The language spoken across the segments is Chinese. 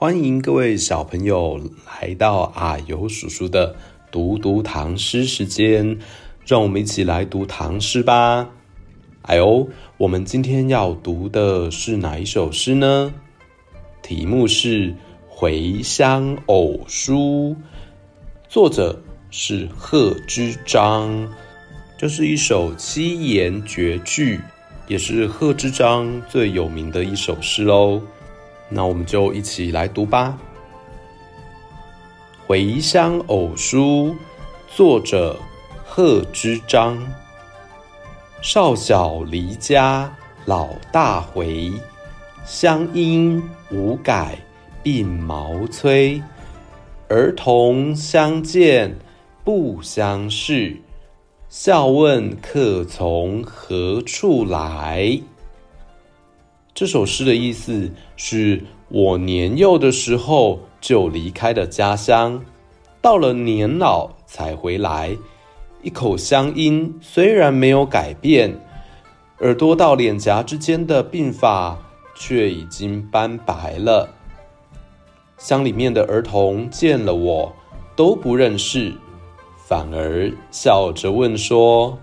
欢迎各位小朋友来到阿尤叔叔的读读唐诗时间，让我们一起来读唐诗吧。哎呦，我们今天要读的是哪一首诗呢？题目是《回乡偶书》，作者是贺知章，这是一首七言绝句，也是贺知章最有名的一首诗喽。那我们就一起来读吧。《回乡偶书》作者贺知章。少小离家老大回，乡音无改鬓毛衰。儿童相见不相识，笑问客从何处来。这首诗的意思是我年幼的时候就离开了家乡，到了年老才回来。一口乡音虽然没有改变，耳朵到脸颊之间的鬓发却已经斑白了。乡里面的儿童见了我都不认识，反而笑着问说：“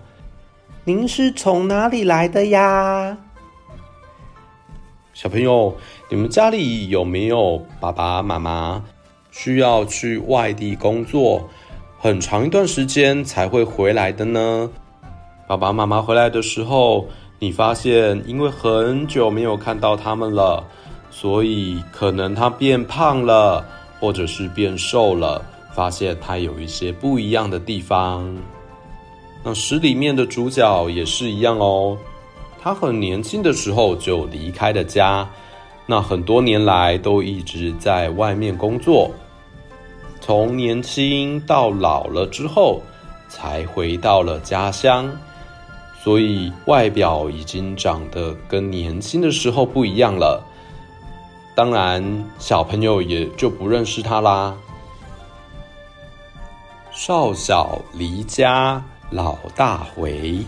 您是从哪里来的呀？”小朋友，你们家里有没有爸爸妈妈需要去外地工作，很长一段时间才会回来的呢？爸爸妈妈回来的时候，你发现因为很久没有看到他们了，所以可能他变胖了，或者是变瘦了，发现他有一些不一样的地方。那诗里面的主角也是一样哦。他很年轻的时候就离开了家，那很多年来都一直在外面工作，从年轻到老了之后，才回到了家乡，所以外表已经长得跟年轻的时候不一样了。当然，小朋友也就不认识他啦。少小离家老大回。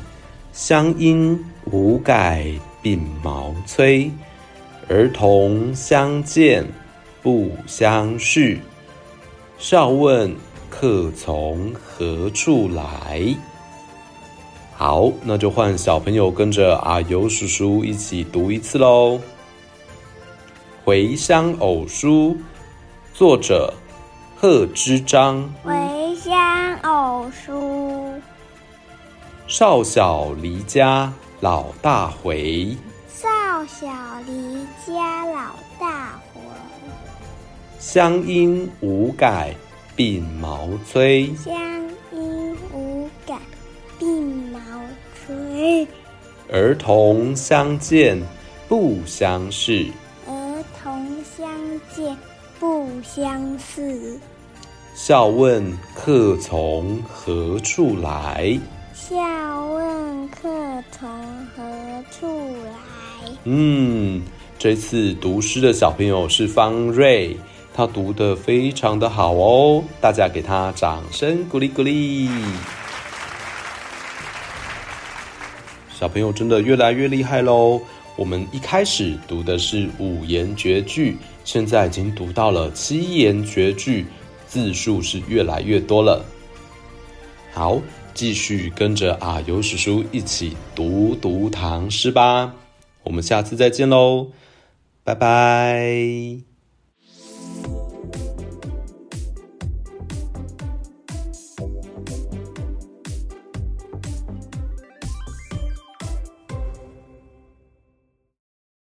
乡音无改鬓毛衰，儿童相见不相识，笑问客从何处来。好，那就换小朋友跟着阿尤叔叔一起读一次喽。《回乡偶书》作者贺知章。回乡偶书。少小离家老大回，少小离家老大回。乡音无改鬓毛衰，乡音无改鬓毛衰。儿童相见不相识，儿童相见不相识。笑问客从何处来？笑问客从何处来？嗯，这次读诗的小朋友是方睿，他读得非常的好哦，大家给他掌声鼓励鼓励。小朋友真的越来越厉害喽！我们一开始读的是五言绝句，现在已经读到了七言绝句，字数是越来越多了。好。继续跟着阿尤叔叔一起读读唐诗吧，我们下次再见喽，拜拜。